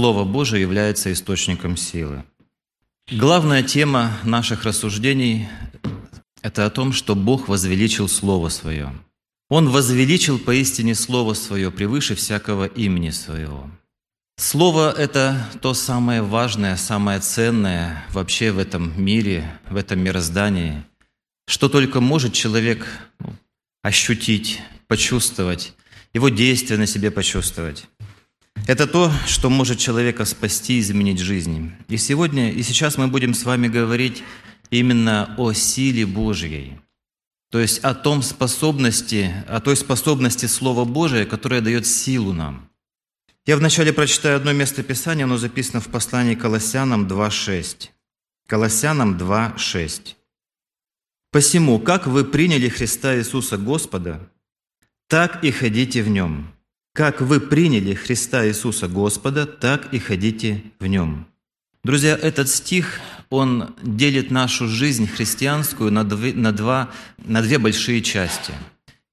Слово Божие является источником силы. Главная тема наших рассуждений – это о том, что Бог возвеличил Слово Свое. Он возвеличил поистине Слово Свое превыше всякого имени Своего. Слово – это то самое важное, самое ценное вообще в этом мире, в этом мироздании, что только может человек ну, ощутить, почувствовать, его действие на себе почувствовать. Это то, что может человека спасти и изменить жизнь. И сегодня, и сейчас мы будем с вами говорить именно о силе Божьей. То есть о том способности, о той способности Слова Божия, которая дает силу нам. Я вначале прочитаю одно место Писания, оно записано в послании Колоссянам 2.6. Колоссянам 2.6. «Посему, как вы приняли Христа Иисуса Господа, так и ходите в Нем, как вы приняли Христа Иисуса Господа, так и ходите в Нем. Друзья, этот стих, он делит нашу жизнь христианскую на, две, на, два, на две большие части.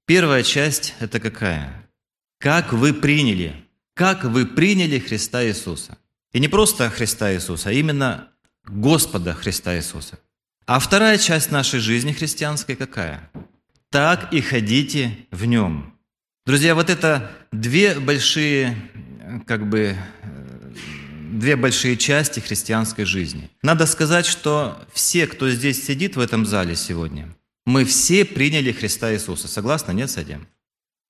Первая часть – это какая? Как вы приняли? Как вы приняли Христа Иисуса? И не просто Христа Иисуса, а именно Господа Христа Иисуса. А вторая часть нашей жизни христианской какая? Так и ходите в Нем. Друзья, вот это две большие, как бы, две большие части христианской жизни. Надо сказать, что все, кто здесь сидит в этом зале сегодня, мы все приняли Христа Иисуса. Согласны? Нет, Садим?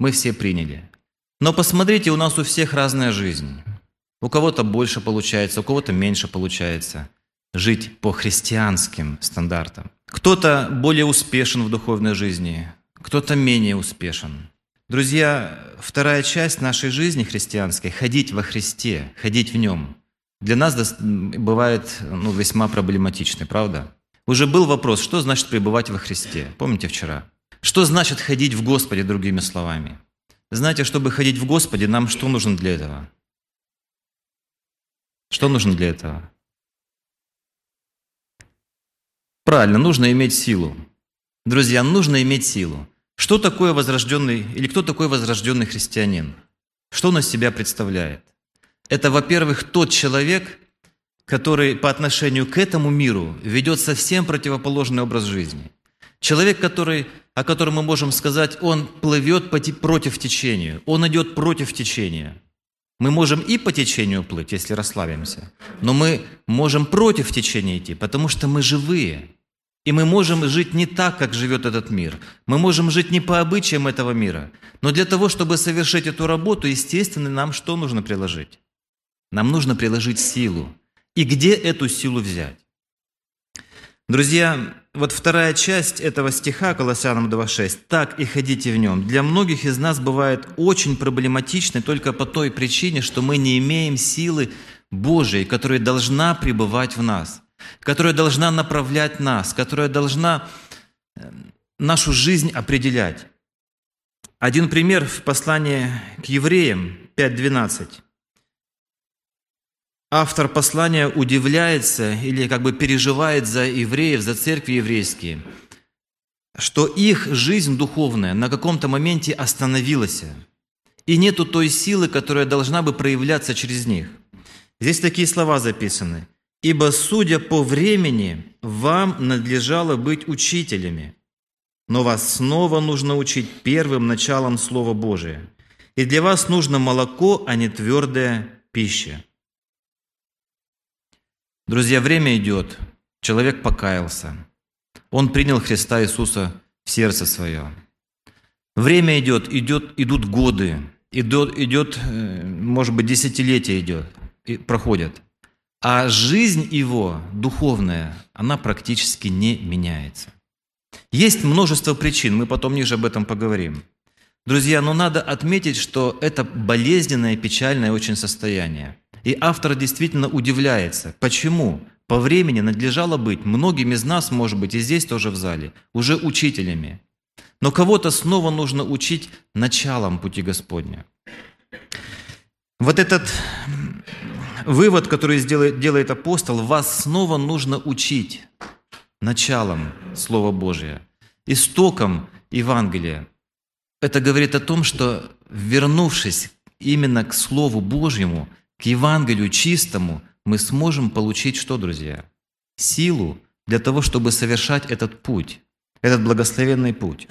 Мы все приняли. Но посмотрите, у нас у всех разная жизнь. У кого-то больше получается, у кого-то меньше получается жить по христианским стандартам. Кто-то более успешен в духовной жизни, кто-то менее успешен. Друзья, вторая часть нашей жизни христианской – ходить во Христе, ходить в Нем. Для нас бывает ну, весьма проблематичной, правда? Уже был вопрос, что значит пребывать во Христе? Помните вчера? Что значит ходить в Господе, другими словами? Знаете, чтобы ходить в Господе, нам что нужно для этого? Что нужно для этого? Правильно, нужно иметь силу. Друзья, нужно иметь силу. Что такое возрожденный, или кто такой возрожденный христианин? Что он из себя представляет? Это, во-первых, тот человек, который по отношению к этому миру ведет совсем противоположный образ жизни. Человек, который, о котором мы можем сказать, он плывет против течения, он идет против течения. Мы можем и по течению плыть, если расслабимся, но мы можем против течения идти, потому что мы живые. И мы можем жить не так, как живет этот мир. Мы можем жить не по обычаям этого мира. Но для того, чтобы совершить эту работу, естественно, нам что нужно приложить? Нам нужно приложить силу. И где эту силу взять? Друзья, вот вторая часть этого стиха, Колоссянам 2.6, «Так и ходите в нем», для многих из нас бывает очень проблематичной только по той причине, что мы не имеем силы Божией, которая должна пребывать в нас – которая должна направлять нас, которая должна э, нашу жизнь определять. Один пример в послании к евреям 5.12. Автор послания удивляется или как бы переживает за евреев, за церкви еврейские, что их жизнь духовная на каком-то моменте остановилась, и нету той силы, которая должна бы проявляться через них. Здесь такие слова записаны – Ибо, судя по времени, вам надлежало быть учителями, но вас снова нужно учить первым началом Слова Божия. И для вас нужно молоко, а не твердая пища. Друзья, время идет, человек покаялся. Он принял Христа Иисуса в сердце свое. Время идет, идет идут годы, идет, идет, э, может быть, десятилетия идет, проходят – а жизнь его, духовная, она практически не меняется. Есть множество причин, мы потом ниже об этом поговорим. Друзья, но надо отметить, что это болезненное, печальное очень состояние. И автор действительно удивляется. Почему? По времени надлежало быть многим из нас, может быть, и здесь тоже в зале, уже учителями. Но кого-то снова нужно учить началом пути Господня. Вот этот вывод, который сделает, делает апостол, вас снова нужно учить началом Слова Божия, истоком Евангелия. Это говорит о том, что вернувшись именно к Слову Божьему, к Евангелию чистому, мы сможем получить что, друзья? Силу для того, чтобы совершать этот путь, этот благословенный путь.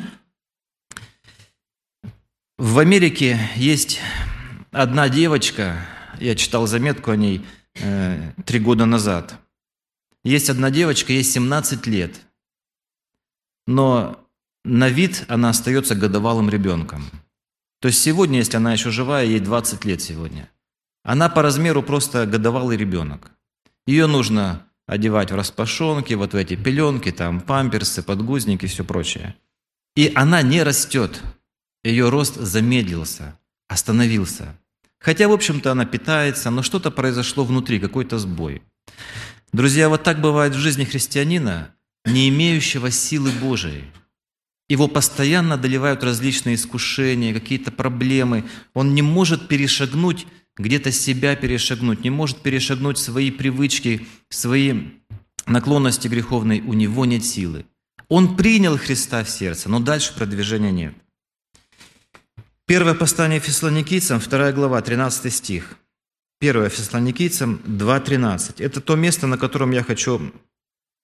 В Америке есть одна девочка, я читал заметку о ней э, три года назад. Есть одна девочка, ей 17 лет, но на вид она остается годовалым ребенком. То есть сегодня, если она еще живая, ей 20 лет сегодня. Она по размеру просто годовалый ребенок. Ее нужно одевать в распашонки, вот в эти пеленки, там памперсы, подгузники и все прочее. И она не растет. Ее рост замедлился, остановился. Хотя, в общем-то, она питается, но что-то произошло внутри, какой-то сбой. Друзья, вот так бывает в жизни христианина, не имеющего силы Божией. Его постоянно одолевают различные искушения, какие-то проблемы. Он не может перешагнуть, где-то себя перешагнуть, не может перешагнуть свои привычки, свои наклонности греховные. У него нет силы. Он принял Христа в сердце, но дальше продвижения нет. Первое послание Фессалоникийцам, 2 глава, 13 стих. Первое Фессалоникийцам 2.13. Это то место, на котором я хочу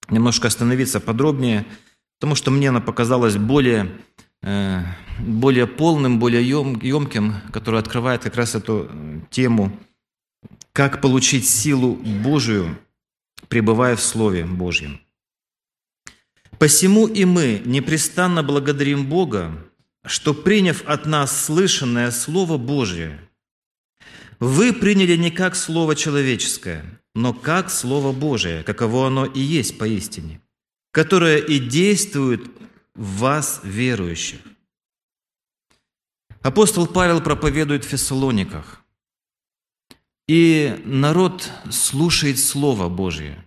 немножко остановиться подробнее, потому что мне оно показалось более, э, более полным, более емким, которое открывает как раз эту тему, как получить силу Божию, пребывая в Слове Божьем. «Посему и мы непрестанно благодарим Бога, что, приняв от нас слышанное Слово Божье, вы приняли не как Слово человеческое, но как Слово Божие, каково оно и есть поистине, которое и действует в вас, верующих. Апостол Павел проповедует в Фессалониках, и народ слушает Слово Божие.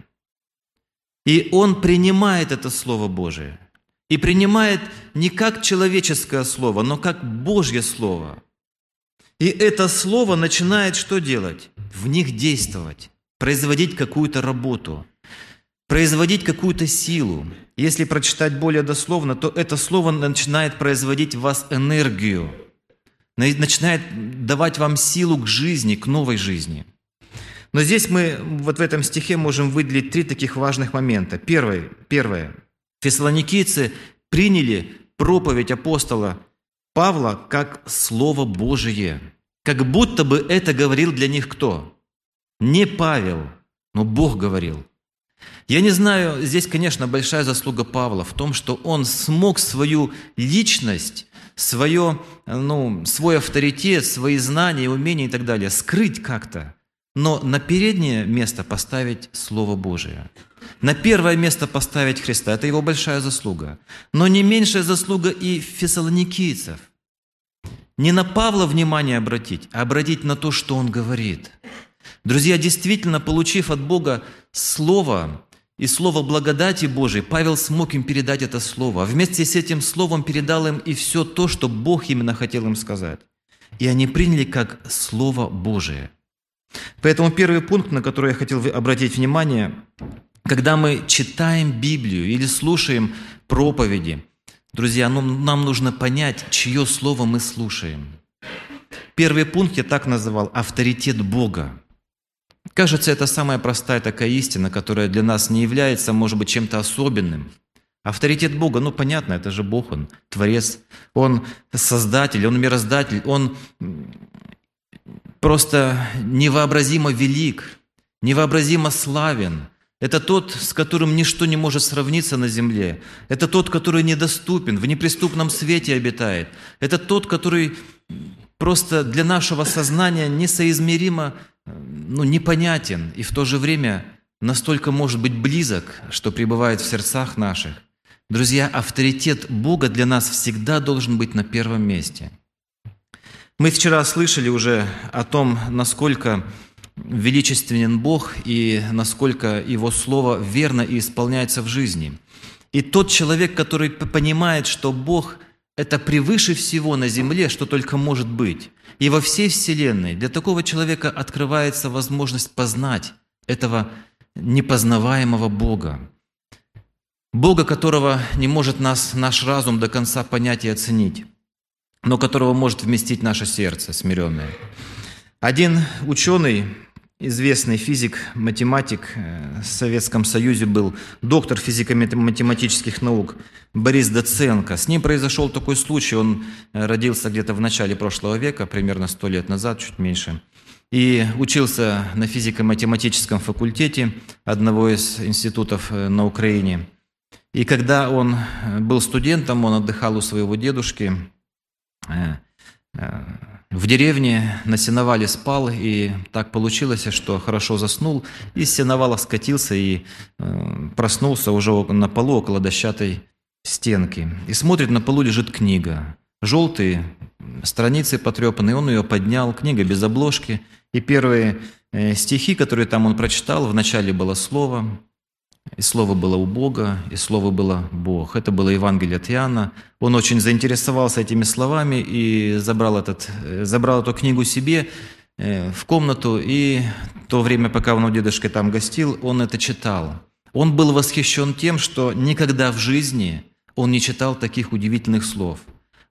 И он принимает это Слово Божие – и принимает не как человеческое слово, но как Божье слово. И это слово начинает что делать? В них действовать, производить какую-то работу, производить какую-то силу. Если прочитать более дословно, то это слово начинает производить в вас энергию, начинает давать вам силу к жизни, к новой жизни. Но здесь мы вот в этом стихе можем выделить три таких важных момента. Первое, первое Фессалоникийцы приняли проповедь апостола Павла как Слово Божие. Как будто бы это говорил для них кто? Не Павел, но Бог говорил. Я не знаю, здесь, конечно, большая заслуга Павла в том, что он смог свою личность, свое, ну, свой авторитет, свои знания, умения и так далее скрыть как-то, но на переднее место поставить Слово Божие – на первое место поставить Христа. Это его большая заслуга. Но не меньшая заслуга и фессалоникийцев. Не на Павла внимание обратить, а обратить на то, что он говорит. Друзья, действительно, получив от Бога Слово и Слово благодати Божией, Павел смог им передать это Слово. А вместе с этим Словом передал им и все то, что Бог именно хотел им сказать. И они приняли как Слово Божие. Поэтому первый пункт, на который я хотел обратить внимание, когда мы читаем Библию или слушаем проповеди, друзья, ну, нам нужно понять, чье слово мы слушаем. Первый пункт я так называл – авторитет Бога. Кажется, это самая простая такая истина, которая для нас не является, может быть, чем-то особенным. Авторитет Бога, ну понятно, это же Бог, Он Творец, Он Создатель, Он Мироздатель, Он просто невообразимо велик, невообразимо славен – это тот, с которым ничто не может сравниться на земле. Это тот, который недоступен, в неприступном свете обитает. Это тот, который просто для нашего сознания несоизмеримо ну, непонятен и в то же время настолько может быть близок, что пребывает в сердцах наших. Друзья, авторитет Бога для нас всегда должен быть на первом месте. Мы вчера слышали уже о том, насколько величественен Бог и насколько Его Слово верно и исполняется в жизни. И тот человек, который понимает, что Бог – это превыше всего на земле, что только может быть, и во всей Вселенной, для такого человека открывается возможность познать этого непознаваемого Бога. Бога, которого не может нас, наш разум до конца понять и оценить, но которого может вместить наше сердце смиренное. Один ученый известный физик, математик э, в Советском Союзе был, доктор физико-математических наук Борис Доценко. С ним произошел такой случай, он э, родился где-то в начале прошлого века, примерно сто лет назад, чуть меньше, и учился на физико-математическом факультете одного из институтов э, на Украине. И когда он был студентом, он отдыхал у своего дедушки, в деревне на сеновале спал, и так получилось, что хорошо заснул, и с сеновала скатился и э, проснулся уже на полу около дощатой стенки. И смотрит, на полу лежит книга. Желтые страницы потрепанные, он ее поднял, книга без обложки. И первые э, стихи, которые там он прочитал, вначале было слово, и Слово было у Бога, и Слово было Бог. Это было Евангелие от Иоанна. Он очень заинтересовался этими словами и забрал, этот, э, забрал эту книгу себе э, в комнату, и то время, пока он у дедушки там гостил, он это читал. Он был восхищен тем, что никогда в жизни он не читал таких удивительных слов.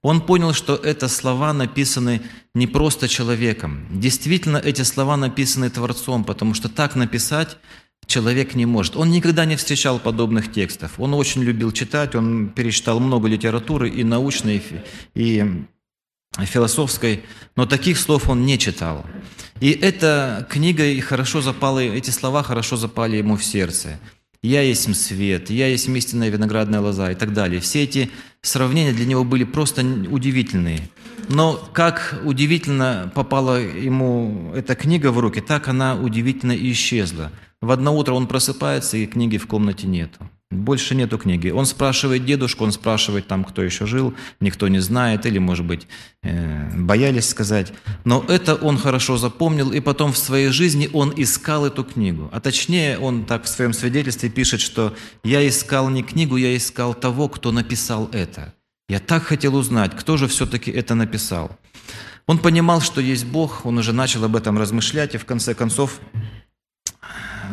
Он понял, что это слова написаны не просто человеком. Действительно, эти слова написаны Творцом, потому что так написать человек не может. Он никогда не встречал подобных текстов. Он очень любил читать, он перечитал много литературы и научной, и философской, но таких слов он не читал. И эта книга и хорошо запала, эти слова хорошо запали ему в сердце. «Я есть свет», «Я есть истинная виноградная лоза» и так далее. Все эти сравнения для него были просто удивительные. Но как удивительно попала ему эта книга в руки, так она удивительно исчезла. В одно утро он просыпается, и книги в комнате нету. Больше нету книги. Он спрашивает дедушку, он спрашивает там, кто еще жил, никто не знает, или, может быть, э, боялись сказать. Но это он хорошо запомнил, и потом в своей жизни он искал эту книгу. А точнее, он так в своем свидетельстве пишет, что «я искал не книгу, я искал того, кто написал это». Я так хотел узнать, кто же все-таки это написал. Он понимал, что есть Бог, он уже начал об этом размышлять, и в конце концов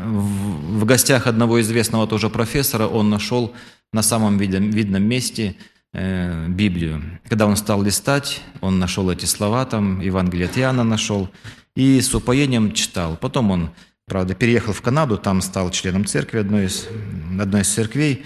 в гостях одного известного тоже профессора он нашел на самом видном, видном месте э, Библию. Когда он стал листать, он нашел эти слова, там Евангелие от Иоанна нашел, и с упоением читал. Потом он, правда, переехал в Канаду, там стал членом церкви, одной из, одной из церквей.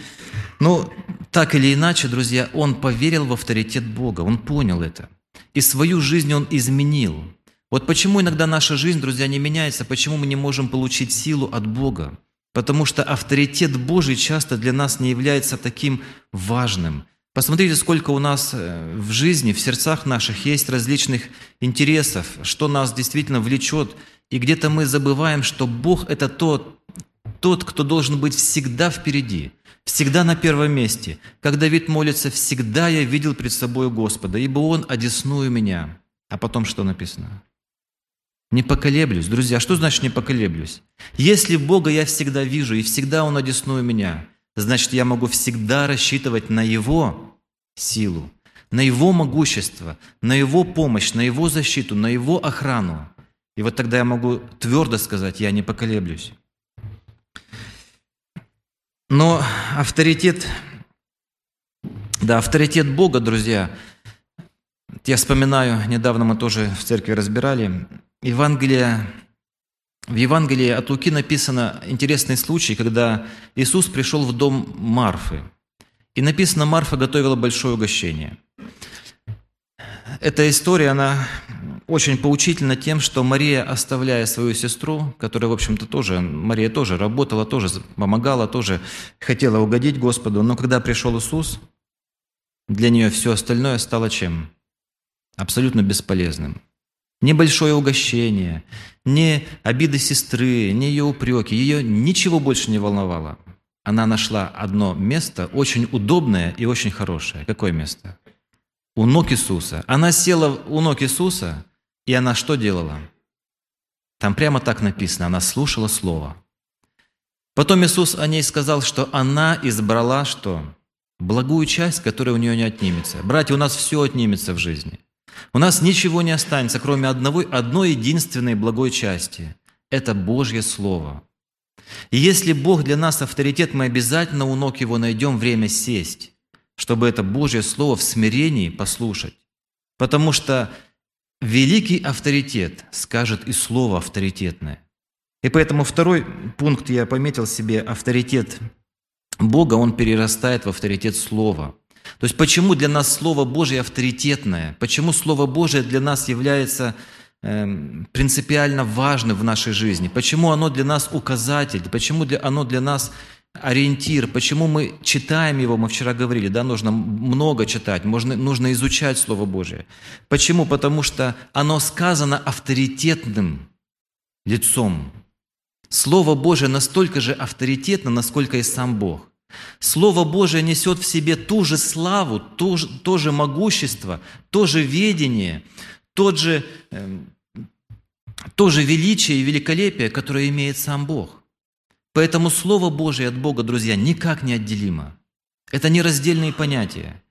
Но так или иначе, друзья, он поверил в авторитет Бога, он понял это. И свою жизнь он изменил – вот почему иногда наша жизнь, друзья, не меняется, почему мы не можем получить силу от Бога. Потому что авторитет Божий часто для нас не является таким важным. Посмотрите, сколько у нас э, в жизни, в сердцах наших есть различных интересов, что нас действительно влечет. И где-то мы забываем, что Бог – это тот, тот, кто должен быть всегда впереди, всегда на первом месте. Как Давид молится, «Всегда я видел пред собой Господа, ибо Он одесную меня». А потом что написано? Не поколеблюсь. Друзья, что значит не поколеблюсь? Если Бога я всегда вижу, и всегда Он одесную меня, значит, я могу всегда рассчитывать на Его силу, на Его могущество, на Его помощь, на Его защиту, на Его охрану. И вот тогда я могу твердо сказать, я не поколеблюсь. Но авторитет, да, авторитет Бога, друзья, я вспоминаю, недавно мы тоже в церкви разбирали, Евангелие, в Евангелии от Луки написано интересный случай, когда Иисус пришел в дом Марфы. И написано, Марфа готовила большое угощение. Эта история, она очень поучительна тем, что Мария, оставляя свою сестру, которая, в общем-то, тоже, Мария тоже работала, тоже помогала, тоже хотела угодить Господу, но когда пришел Иисус, для нее все остальное стало чем? Абсолютно бесполезным. Небольшое угощение, не обиды сестры, не ее упреки, ее ничего больше не волновало. Она нашла одно место, очень удобное и очень хорошее. Какое место? у ног Иисуса. Она села у ног Иисуса, и она что делала? Там прямо так написано, она слушала Слово. Потом Иисус о ней сказал, что она избрала что? Благую часть, которая у нее не отнимется. Братья, у нас все отнимется в жизни. У нас ничего не останется, кроме одного, одной единственной благой части. Это Божье Слово. И если Бог для нас авторитет, мы обязательно у ног Его найдем время сесть, чтобы это Божье Слово в смирении послушать. Потому что великий авторитет скажет и Слово авторитетное. И поэтому второй пункт я пометил себе авторитет Бога, он перерастает в авторитет Слова. То есть почему для нас Слово Божье авторитетное? Почему Слово Божье для нас является Эм, принципиально важно в нашей жизни, почему оно для нас указатель, почему для, оно для нас ориентир, почему мы читаем его, мы вчера говорили, да, нужно много читать, можно, нужно изучать Слово Божие. Почему? Потому что оно сказано авторитетным лицом. Слово Божие настолько же авторитетно, насколько и сам Бог. Слово Божие несет в себе ту же славу, то же, то же могущество, то же ведение, тот же, э, то же величие и великолепие, которое имеет сам Бог. Поэтому Слово Божие от Бога, друзья, никак не отделимо. Это нераздельные понятия.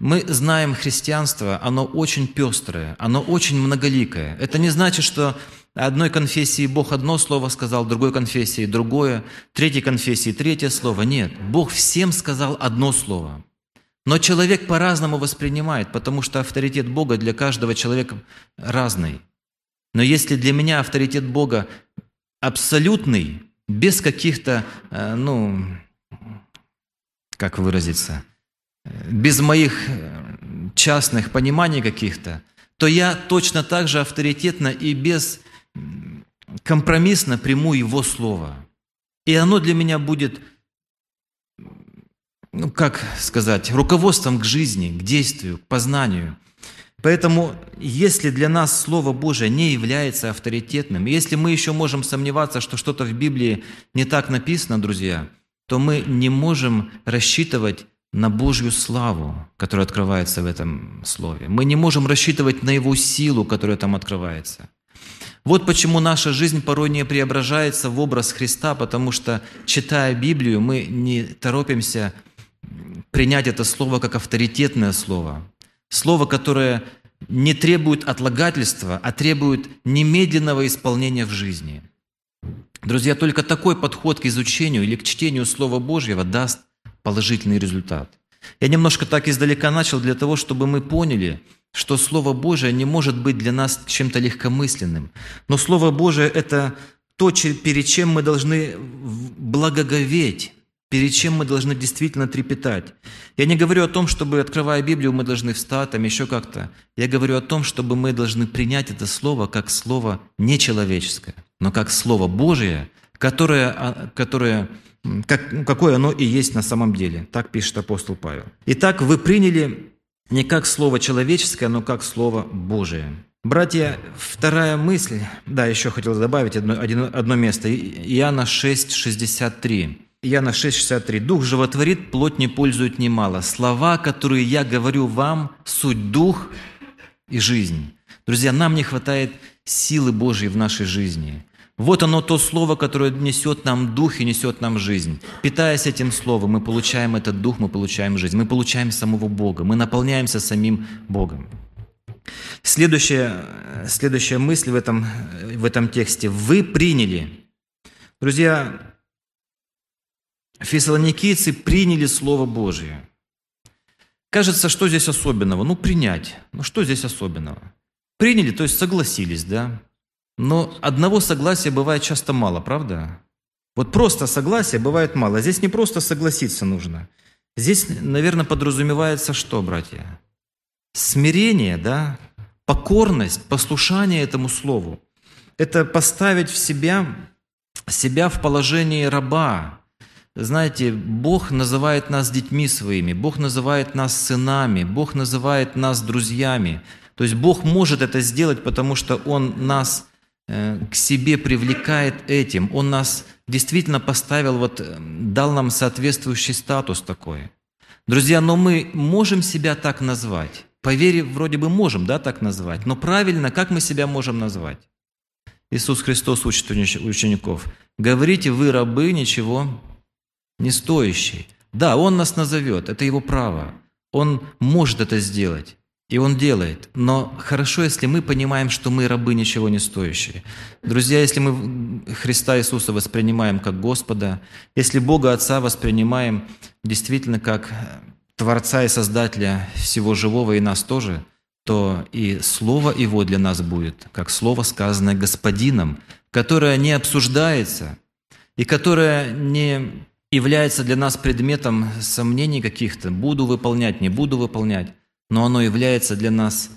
Мы знаем христианство, оно очень пестрое, оно очень многоликое. Это не значит, что одной конфессии Бог одно слово сказал, другой конфессии другое, третьей конфессии третье слово. Нет, Бог всем сказал одно слово. Но человек по-разному воспринимает, потому что авторитет Бога для каждого человека разный. Но если для меня авторитет Бога абсолютный, без каких-то, э, ну, как выразиться, без моих э, частных пониманий каких-то, то я точно так же авторитетно и без компромиссно приму Его Слово. И оно для меня будет ну, как сказать, руководством к жизни, к действию, к познанию. Поэтому, если для нас Слово Божие не является авторитетным, если мы еще можем сомневаться, что что-то в Библии не так написано, друзья, то мы не можем рассчитывать на Божью славу, которая открывается в этом Слове. Мы не можем рассчитывать на Его силу, которая там открывается. Вот почему наша жизнь порой не преображается в образ Христа, потому что, читая Библию, мы не торопимся принять это слово как авторитетное слово. Слово, которое не требует отлагательства, а требует немедленного исполнения в жизни. Друзья, только такой подход к изучению или к чтению Слова Божьего даст положительный результат. Я немножко так издалека начал для того, чтобы мы поняли, что Слово Божие не может быть для нас чем-то легкомысленным. Но Слово Божие – это то, перед чем мы должны благоговеть, перед чем мы должны действительно трепетать. Я не говорю о том, чтобы, открывая Библию, мы должны встать, там еще как-то. Я говорю о том, чтобы мы должны принять это слово как слово нечеловеческое, но как слово Божие, которое, а, которое как, ну, какое оно и есть на самом деле. Так пишет апостол Павел. Итак, вы приняли не как слово человеческое, но как слово Божие. Братья, вторая мысль, да, еще хотел добавить одно, одно место, Иоанна 6, 63. Иоанна 6,63. «Дух животворит, плоть не пользует немало. Слова, которые я говорю вам, суть дух и жизнь». Друзья, нам не хватает силы Божьей в нашей жизни. Вот оно то слово, которое несет нам дух и несет нам жизнь. Питаясь этим словом, мы получаем этот дух, мы получаем жизнь, мы получаем самого Бога, мы наполняемся самим Богом. Следующая, следующая мысль в этом, в этом тексте. «Вы приняли». Друзья, фессалоникийцы приняли Слово Божие. Кажется, что здесь особенного? Ну, принять. Ну, что здесь особенного? Приняли, то есть согласились, да? Но одного согласия бывает часто мало, правда? Вот просто согласия бывает мало. Здесь не просто согласиться нужно. Здесь, наверное, подразумевается что, братья? Смирение, да? Покорность, послушание этому слову. Это поставить в себя, себя в положении раба, знаете, Бог называет нас детьми своими, Бог называет нас сынами, Бог называет нас друзьями. То есть Бог может это сделать, потому что Он нас к себе привлекает этим. Он нас действительно поставил, вот, э, дал нам соответствующий статус такой. Друзья, но мы можем себя так назвать? По вере вроде бы можем, да, так назвать, но правильно, как мы себя можем назвать? Иисус Христос учит учеников, говорите вы, рабы, ничего не стоящие. Да, Он нас назовет, это Его право. Он может это сделать. И Он делает. Но хорошо, если мы понимаем, что мы рабы ничего не стоящие. Друзья, если мы Христа Иисуса воспринимаем как Господа, если Бога Отца воспринимаем действительно как Творца и Создателя всего живого и нас тоже, то и Слово Его для нас будет, как Слово, сказанное Господином, которое не обсуждается и которое не является для нас предметом сомнений каких-то, буду выполнять, не буду выполнять, но оно является для нас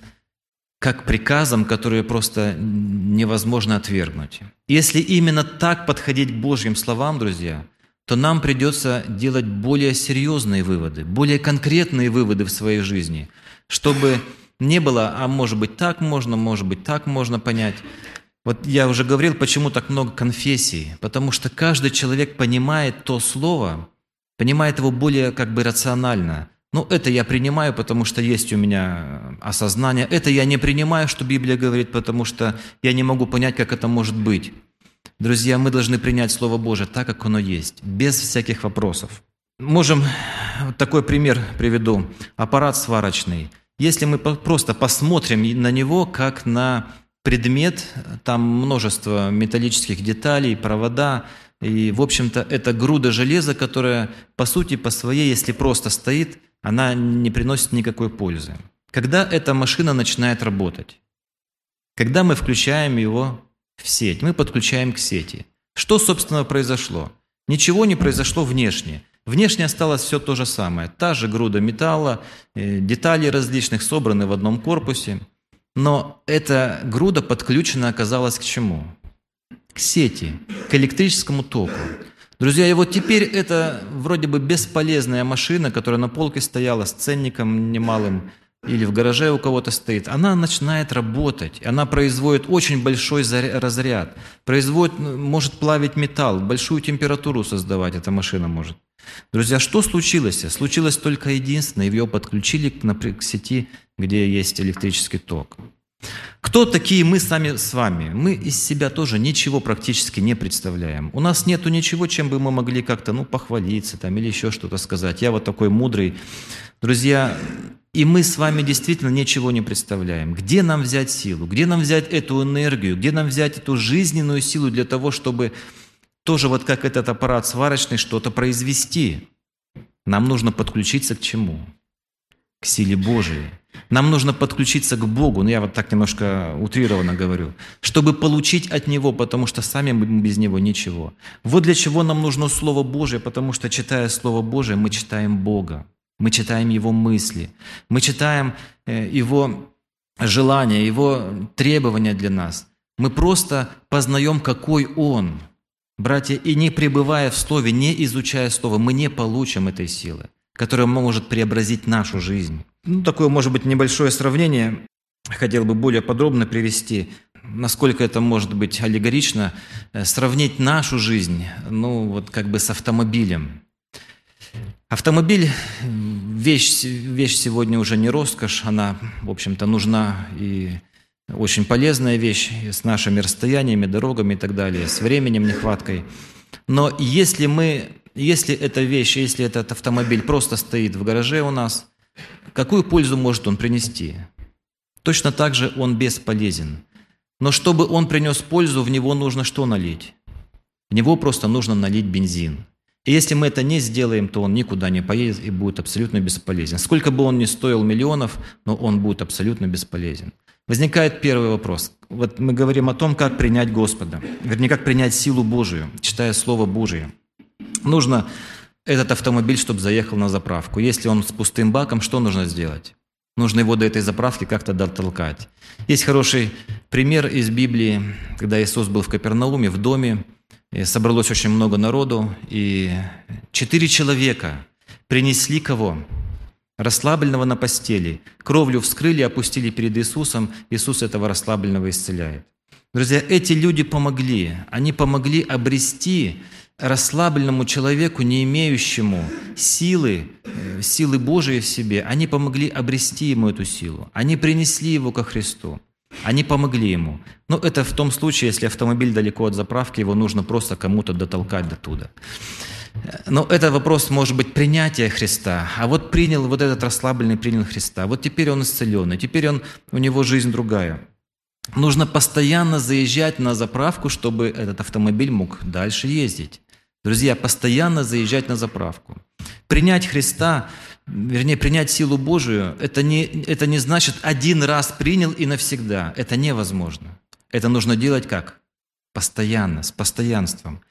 как приказом, который просто невозможно отвергнуть. Если именно так подходить к Божьим словам, друзья, то нам придется делать более серьезные выводы, более конкретные выводы в своей жизни, чтобы не было, а может быть так можно, может быть так можно понять. Вот я уже говорил, почему так много конфессий. Потому что каждый человек понимает то слово, понимает его более как бы рационально. Ну, это я принимаю, потому что есть у меня осознание. Это я не принимаю, что Библия говорит, потому что я не могу понять, как это может быть. Друзья, мы должны принять Слово Божие так, как оно есть, без всяких вопросов. Можем такой пример приведу. Аппарат сварочный. Если мы просто посмотрим на него как на предмет, там множество металлических деталей, провода, и, в общем-то, это груда железа, которая, по сути, по своей, если просто стоит, она не приносит никакой пользы. Когда эта машина начинает работать? Когда мы включаем его в сеть, мы подключаем к сети. Что, собственно, произошло? Ничего не произошло внешне. Внешне осталось все то же самое. Та же груда металла, э, детали различных собраны в одном корпусе. Но эта груда подключена оказалась к чему? К сети, к электрическому току. Друзья, и вот теперь это вроде бы бесполезная машина, которая на полке стояла с ценником немалым, или в гараже у кого-то стоит, она начинает работать, она производит очень большой разряд, производит, может плавить металл, большую температуру создавать эта машина может. Друзья, что случилось? Случилось только единственное, ее подключили к сети, где есть электрический ток. Кто такие мы сами с вами? Мы из себя тоже ничего практически не представляем. У нас нету ничего, чем бы мы могли как-то ну, похвалиться там, или еще что-то сказать. Я вот такой мудрый. Друзья, и мы с вами действительно ничего не представляем. Где нам взять силу? Где нам взять эту энергию? Где нам взять эту жизненную силу для того, чтобы тоже вот как этот аппарат сварочный что-то произвести? Нам нужно подключиться к чему? К силе Божией. Нам нужно подключиться к Богу, ну я вот так немножко утрированно говорю, чтобы получить от Него, потому что сами мы без Него ничего. Вот для чего нам нужно Слово Божие, потому что читая Слово Божие, мы читаем Бога. Мы читаем Его мысли, мы читаем э, Его желания, Его требования для нас. Мы просто познаем, какой Он. Братья, и не пребывая в Слове, не изучая Слово, мы не получим этой силы, которая может преобразить нашу жизнь. Ну, такое, может быть, небольшое сравнение хотел бы более подробно привести, насколько это может быть аллегорично, э, сравнить нашу жизнь, ну, вот как бы с автомобилем. Автомобиль – вещь, вещь сегодня уже не роскошь, она, в общем-то, нужна и очень полезная вещь с нашими расстояниями, дорогами и так далее, с временем, нехваткой. Но если мы, если эта вещь, если этот автомобиль просто стоит в гараже у нас, какую пользу может он принести? Точно так же он бесполезен. Но чтобы он принес пользу, в него нужно что налить? В него просто нужно налить бензин – и если мы это не сделаем, то он никуда не поедет и будет абсолютно бесполезен. Сколько бы он ни стоил миллионов, но он будет абсолютно бесполезен. Возникает первый вопрос. Вот мы говорим о том, как принять Господа, вернее, как принять силу Божию, читая Слово Божие. Нужно этот автомобиль, чтобы заехал на заправку. Если он с пустым баком, что нужно сделать? Нужно его до этой заправки как-то дотолкать. Есть хороший пример из Библии, когда Иисус был в Капернауме, в доме, и собралось очень много народу, и четыре человека принесли кого? Расслабленного на постели. Кровлю вскрыли, опустили перед Иисусом. Иисус этого расслабленного исцеляет. Друзья, эти люди помогли. Они помогли обрести расслабленному человеку, не имеющему силы, э, силы Божии в себе, они помогли обрести ему эту силу. Они принесли его ко Христу. Они помогли ему. Но это в том случае, если автомобиль далеко от заправки, его нужно просто кому-то дотолкать до туда. Но это вопрос, может быть, принятия Христа. А вот принял, вот этот расслабленный принял Христа. Вот теперь он исцеленный, теперь он, у него жизнь другая. Нужно постоянно заезжать на заправку, чтобы этот автомобиль мог дальше ездить. Друзья, постоянно заезжать на заправку. Принять Христа, вернее, принять силу Божию, это не, это не значит один раз принял и навсегда. Это невозможно. Это нужно делать как? Постоянно, с постоянством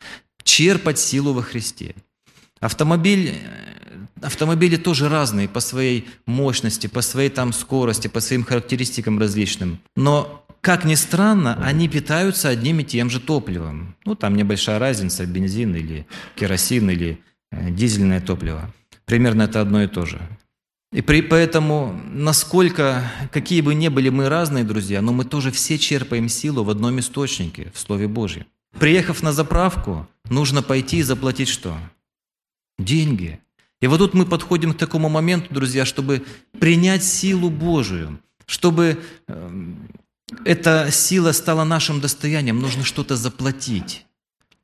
черпать силу во Христе. Автомобиль, автомобили тоже разные по своей мощности, по своей там скорости, по своим характеристикам различным. Но, как ни странно, они питаются одним и тем же топливом. Ну, там небольшая разница, бензин или керосин или э, дизельное топливо. Примерно это одно и то же. И при, поэтому, насколько, какие бы ни были мы разные, друзья, но мы тоже все черпаем силу в одном источнике, в Слове Божьем. Приехав на заправку, нужно пойти и заплатить что? Деньги. И вот тут мы подходим к такому моменту, друзья, чтобы принять силу Божию, чтобы эм, эта сила стала нашим достоянием, нужно что-то заплатить.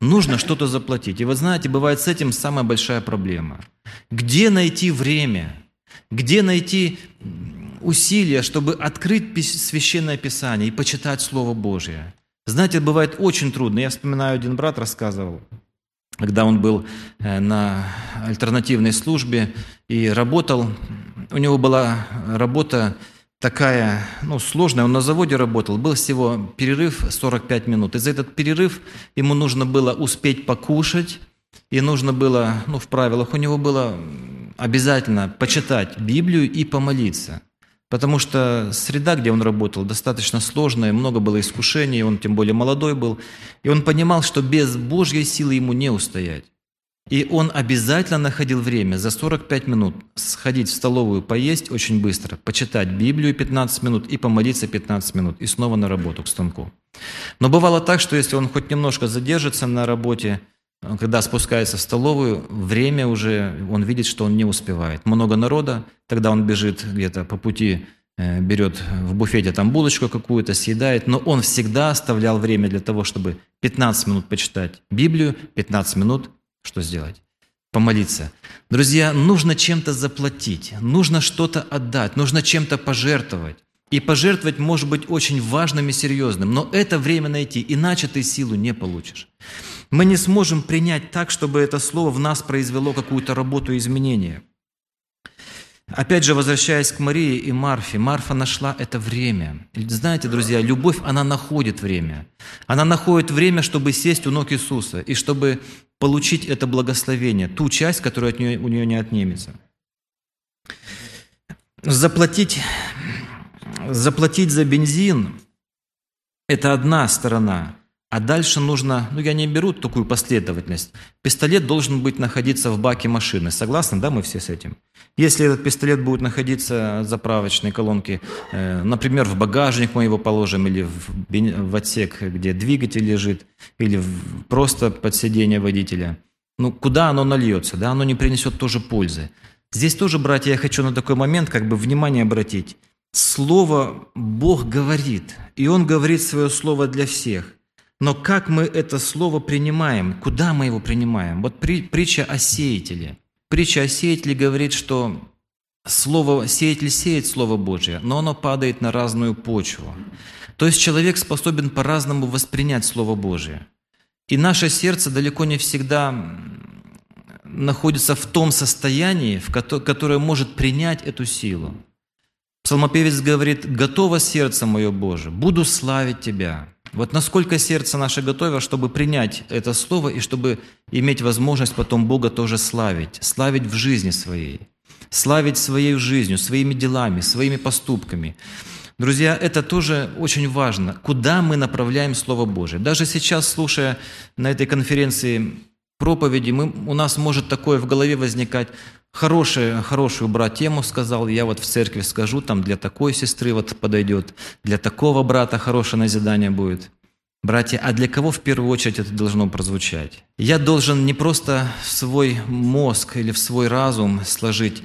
Нужно что-то заплатить. И вы знаете, бывает с этим самая большая проблема. Где найти время? Где найти усилия, чтобы открыть Священное Писание и почитать Слово Божье? Знаете, бывает очень трудно. Я вспоминаю, один брат рассказывал, когда он был э, на альтернативной службе и работал, у него была работа такая, ну, сложная, он на заводе работал, был всего перерыв 45 минут. И за этот перерыв ему нужно было успеть покушать, и нужно было, ну, в правилах у него было обязательно почитать Библию и помолиться – Потому что среда, где он работал, достаточно сложная, много было искушений, он тем более молодой был. И он понимал, что без Божьей силы ему не устоять. И он обязательно находил время за 45 минут сходить в столовую, поесть очень быстро, почитать Библию 15 минут и помолиться 15 минут, и снова на работу к станку. Но бывало так, что если он хоть немножко задержится на работе, когда спускается в столовую, время уже, он видит, что он не успевает. Много народа, тогда он бежит где-то по пути, э, берет в буфете там булочку какую-то, съедает, но он всегда оставлял время для того, чтобы 15 минут почитать Библию, 15 минут что сделать? Помолиться. Друзья, нужно чем-то заплатить, нужно что-то отдать, нужно чем-то пожертвовать. И пожертвовать может быть очень важным и серьезным, но это время найти, иначе ты силу не получишь. Мы не сможем принять так, чтобы это слово в нас произвело какую-то работу и изменение. Опять же, возвращаясь к Марии и Марфе, Марфа нашла это время. Знаете, друзья, любовь, она находит время. Она находит время, чтобы сесть у ног Иисуса и чтобы получить это благословение, ту часть, которая от нее, у нее не отнимется. Заплатить, заплатить за бензин – это одна сторона – а дальше нужно, ну я не беру такую последовательность. Пистолет должен быть находиться в баке машины. Согласны, да, мы все с этим? Если этот пистолет будет находиться в заправочной колонке, э, например, в багажник мы его положим, или в, в отсек, где двигатель лежит, или в, просто под сиденье водителя, ну куда оно нальется, да, оно не принесет тоже пользы. Здесь тоже, братья, я хочу на такой момент как бы внимание обратить. Слово Бог говорит, и Он говорит свое слово для всех – но как мы это слово принимаем? Куда мы его принимаем? Вот при, притча о сеятеле. Притча о сеятеле говорит, что слово, сеятель сеет Слово Божье, но оно падает на разную почву. То есть человек способен по-разному воспринять Слово Божье. И наше сердце далеко не всегда находится в том состоянии, в которое может принять эту силу. Псалмопевец говорит, «Готово сердце мое, Боже, буду славить Тебя». Вот насколько сердце наше готово, чтобы принять это слово и чтобы иметь возможность потом Бога тоже славить, славить в жизни своей, славить своей жизнью, своими делами, своими поступками. Друзья, это тоже очень важно, куда мы направляем Слово Божие. Даже сейчас, слушая на этой конференции проповеди, мы, у нас может такое в голове возникать, Хорошую, хорошую брат тему сказал, я вот в церкви скажу, там для такой сестры вот подойдет, для такого брата хорошее назидание будет. Братья, а для кого в первую очередь это должно прозвучать? Я должен не просто в свой мозг или в свой разум сложить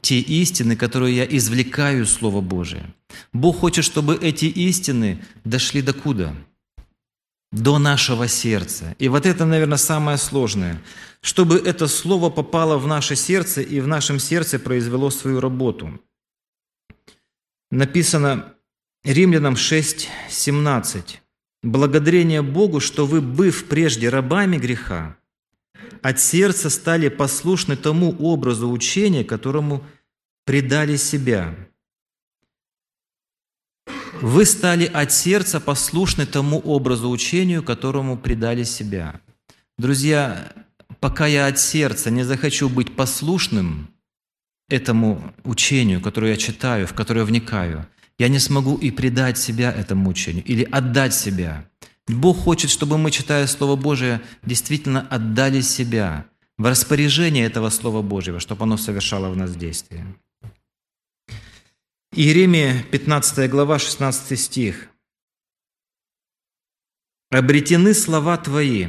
те истины, которые я извлекаю из Слова Божия. Бог хочет, чтобы эти истины дошли до куда? До нашего сердца. И вот это, наверное, самое сложное. Чтобы это Слово попало в наше сердце и в нашем сердце произвело свою работу. Написано Римлянам 6, 17. «Благодарение Богу, что вы, быв прежде рабами греха, от сердца стали послушны тому образу учения, которому предали себя. Вы стали от сердца послушны тому образу учению, которому предали себя. Друзья, пока я от сердца не захочу быть послушным этому учению, которое я читаю, в которое вникаю, я не смогу и предать себя этому учению или отдать себя. Бог хочет, чтобы мы, читая Слово Божие, действительно отдали себя в распоряжение этого Слова Божьего, чтобы оно совершало в нас действие. Иеремия, 15 глава, 16 стих. «Обретены слова Твои,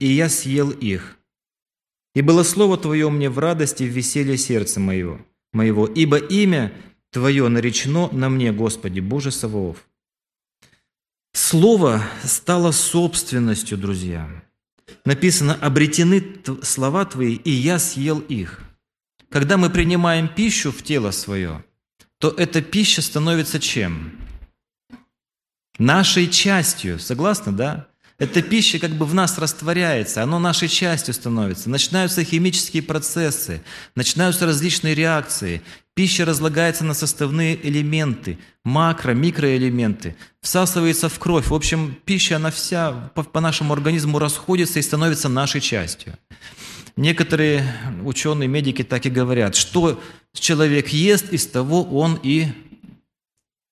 и я съел их. И было слово Твое мне в радости, в веселье сердца моего, моего, ибо имя Твое наречено на мне, Господи, Боже Саваоф. Слово стало собственностью, друзья. Написано, обретены слова Твои, и я съел их. Когда мы принимаем пищу в тело свое, то эта пища становится чем? Нашей частью. Согласны, да? Эта пища как бы в нас растворяется, оно нашей частью становится. Начинаются химические процессы, начинаются различные реакции. Пища разлагается на составные элементы, макро, микроэлементы, всасывается в кровь. В общем, пища, она вся по, по нашему организму расходится и становится нашей частью. Некоторые ученые, медики так и говорят, что человек ест, из того он и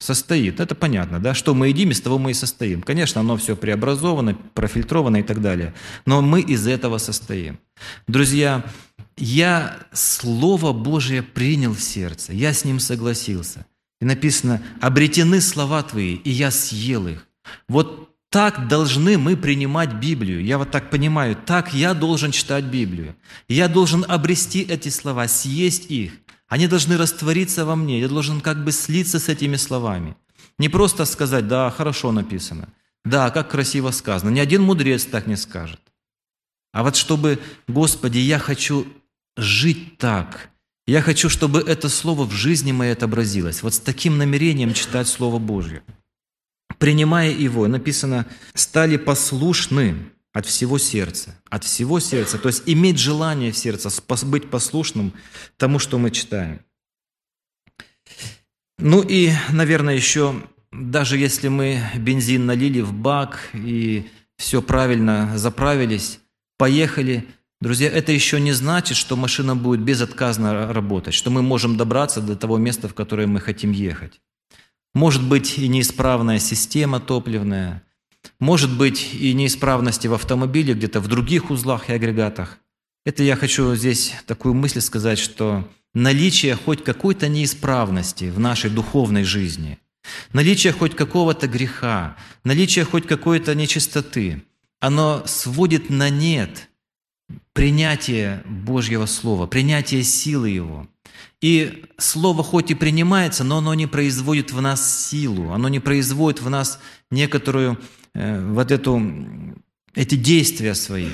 состоит. Это понятно, да? Что мы едим, из того мы и состоим. Конечно, оно все преобразовано, профильтровано и так далее. Но мы из этого состоим. Друзья, я Слово Божие принял в сердце, я с ним согласился. И написано, обретены слова Твои, и я съел их. Вот так должны мы принимать Библию. Я вот так понимаю, так я должен читать Библию. Я должен обрести эти слова, съесть их. Они должны раствориться во мне. Я должен как бы слиться с этими словами. Не просто сказать, да, хорошо написано. Да, как красиво сказано. Ни один мудрец так не скажет. А вот чтобы, Господи, я хочу жить так. Я хочу, чтобы это слово в жизни моей отобразилось. Вот с таким намерением читать Слово Божье. Принимая его, написано, стали послушны от всего сердца. От всего сердца. То есть иметь желание в сердце, быть послушным тому, что мы читаем. Ну и, наверное, еще, даже если мы бензин налили в бак и все правильно заправились, поехали – Друзья, это еще не значит, что машина будет безотказно работать, что мы можем добраться до того места, в которое мы хотим ехать. Может быть и неисправная система топливная, может быть и неисправности в автомобиле, где-то в других узлах и агрегатах. Это я хочу здесь такую мысль сказать, что наличие хоть какой-то неисправности в нашей духовной жизни, наличие хоть какого-то греха, наличие хоть какой-то нечистоты, оно сводит на нет – принятие Божьего Слова, принятие силы Его. И Слово хоть и принимается, но оно не производит в нас силу, оно не производит в нас некоторую э, вот эту, эти действия свои.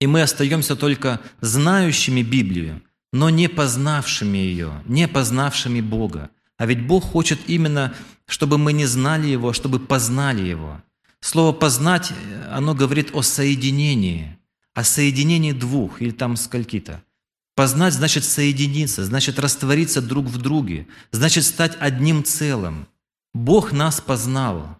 И мы остаемся только знающими Библию, но не познавшими ее, не познавшими Бога. А ведь Бог хочет именно, чтобы мы не знали Его, а чтобы познали Его. Слово «познать», оно говорит о соединении – о соединении двух или там скольки-то. Познать значит соединиться, значит раствориться друг в друге, значит стать одним целым. Бог нас познал.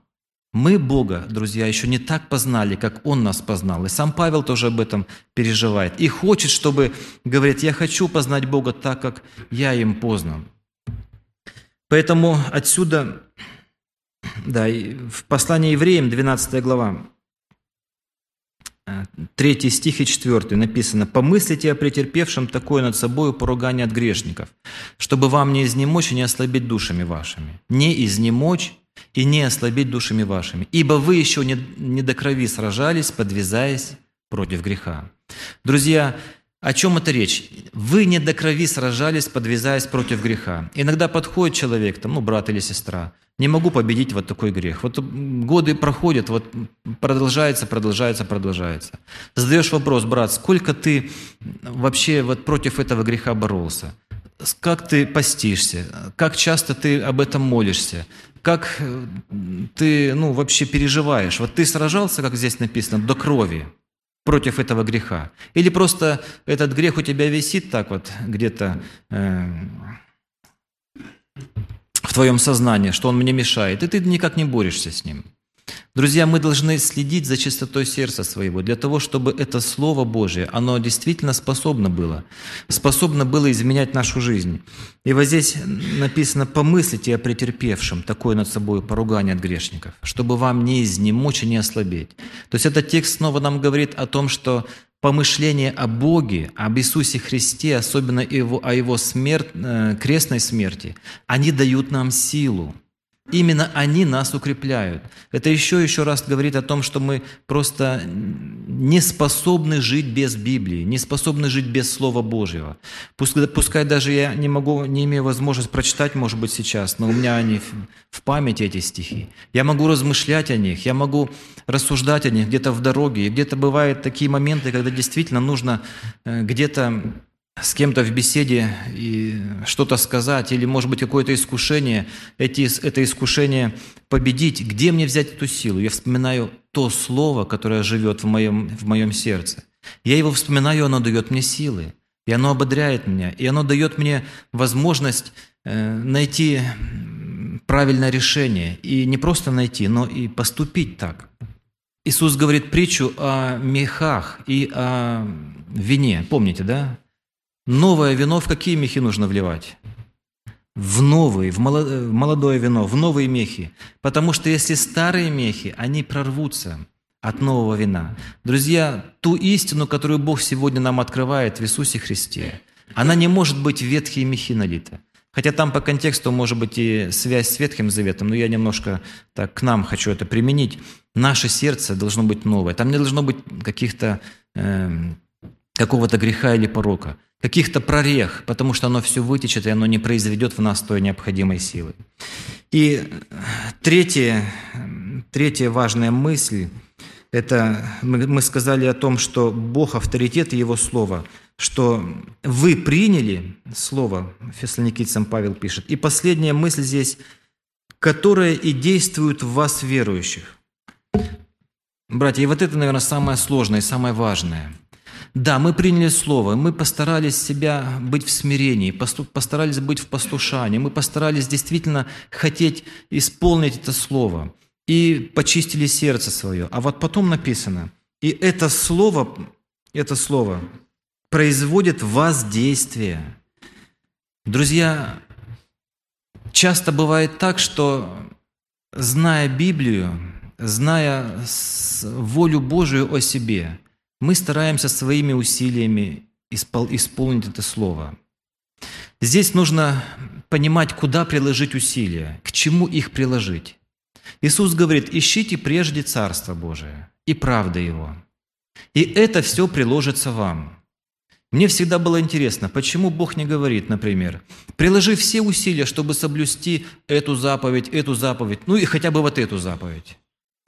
Мы Бога, друзья, еще не так познали, как Он нас познал. И сам Павел тоже об этом переживает. И хочет, чтобы, говорит, я хочу познать Бога так, как я им познан. Поэтому отсюда, да, в послании евреям, 12 глава, Третий стих и четвертый написано «Помыслите о претерпевшем такое над собою поругание от грешников, чтобы вам не изнемочь и не ослабить душами вашими». Не изнемочь и не ослабить душами вашими, ибо вы еще не, не до крови сражались, подвязаясь против греха. Друзья, О чем это речь? Вы не до крови сражались, подвязаясь против греха. Иногда подходит человек, там, ну, брат или сестра, не могу победить вот такой грех. Вот годы проходят, вот продолжается, продолжается, продолжается. Задаешь вопрос, брат, сколько ты вообще вот против этого греха боролся? Как ты постишься? Как часто ты об этом молишься? Как э, ты ну, вообще переживаешь? Вот ты сражался, как здесь написано, до крови против этого греха? Или просто этот грех у тебя висит так вот где-то э, в твоем сознании, что он мне мешает, и ты никак не борешься с ним? Друзья, мы должны следить за чистотой сердца своего, для того, чтобы это Слово Божие, оно действительно способно было, способно было изменять нашу жизнь. И вот здесь написано «помыслите о претерпевшем такое над собой поругание от грешников, чтобы вам не изнемочь и не ослабеть». То есть этот текст снова нам говорит о том, что помышление о Боге, об Иисусе Христе, особенно его, о Его смерть, э, крестной смерти, они дают нам силу – Именно они нас укрепляют. Это еще еще раз говорит о том, что мы просто не способны жить без Библии, не способны жить без Слова Божьего. Пускай, пускай даже я не могу, не имею возможности прочитать, может быть, сейчас, но у меня они в памяти эти стихи. Я могу размышлять о них, я могу рассуждать о них где-то в дороге. И где-то бывают такие моменты, когда действительно нужно э, где-то с кем-то в беседе и что-то сказать, или, может быть, какое-то искушение, эти, это искушение победить, где мне взять эту силу? Я вспоминаю то слово, которое живет в моем, в моем сердце. Я его вспоминаю, оно дает мне силы, и оно ободряет меня, и оно дает мне возможность э, найти правильное решение, и не просто найти, но и поступить так. Иисус говорит притчу о мехах и о вине, помните, да? Новое вино в какие мехи нужно вливать? В новые, в молодое вино, в новые мехи. Потому что если старые мехи, они прорвутся от нового вина. Друзья, ту истину, которую Бог сегодня нам открывает в Иисусе Христе, она не может быть в ветхие мехи налита. Хотя там по контексту может быть и связь с Ветхим Заветом, но я немножко так к нам хочу это применить. Наше сердце должно быть новое. Там не должно быть каких-то э, какого-то греха или порока каких-то прорех, потому что оно все вытечет, и оно не произведет в нас той необходимой силы. И третья, третья важная мысль – это мы сказали о том, что Бог – авторитет и Его Слово, что вы приняли Слово, фессалоникийцам Павел пишет. И последняя мысль здесь – которая и действует в вас верующих. Братья, и вот это, наверное, самое сложное и самое важное – да, мы приняли Слово, мы постарались себя быть в смирении, постарались быть в послушании, мы постарались действительно хотеть исполнить это Слово и почистили сердце свое. А вот потом написано, и это Слово, это Слово производит в вас действие. Друзья, часто бывает так, что зная Библию, зная волю Божию о себе – мы стараемся своими усилиями исполнить это слово. Здесь нужно понимать, куда приложить усилия, к чему их приложить. Иисус говорит, ищите прежде Царство Божие и правда Его. И это все приложится вам. Мне всегда было интересно, почему Бог не говорит, например, приложи все усилия, чтобы соблюсти эту заповедь, эту заповедь, ну и хотя бы вот эту заповедь.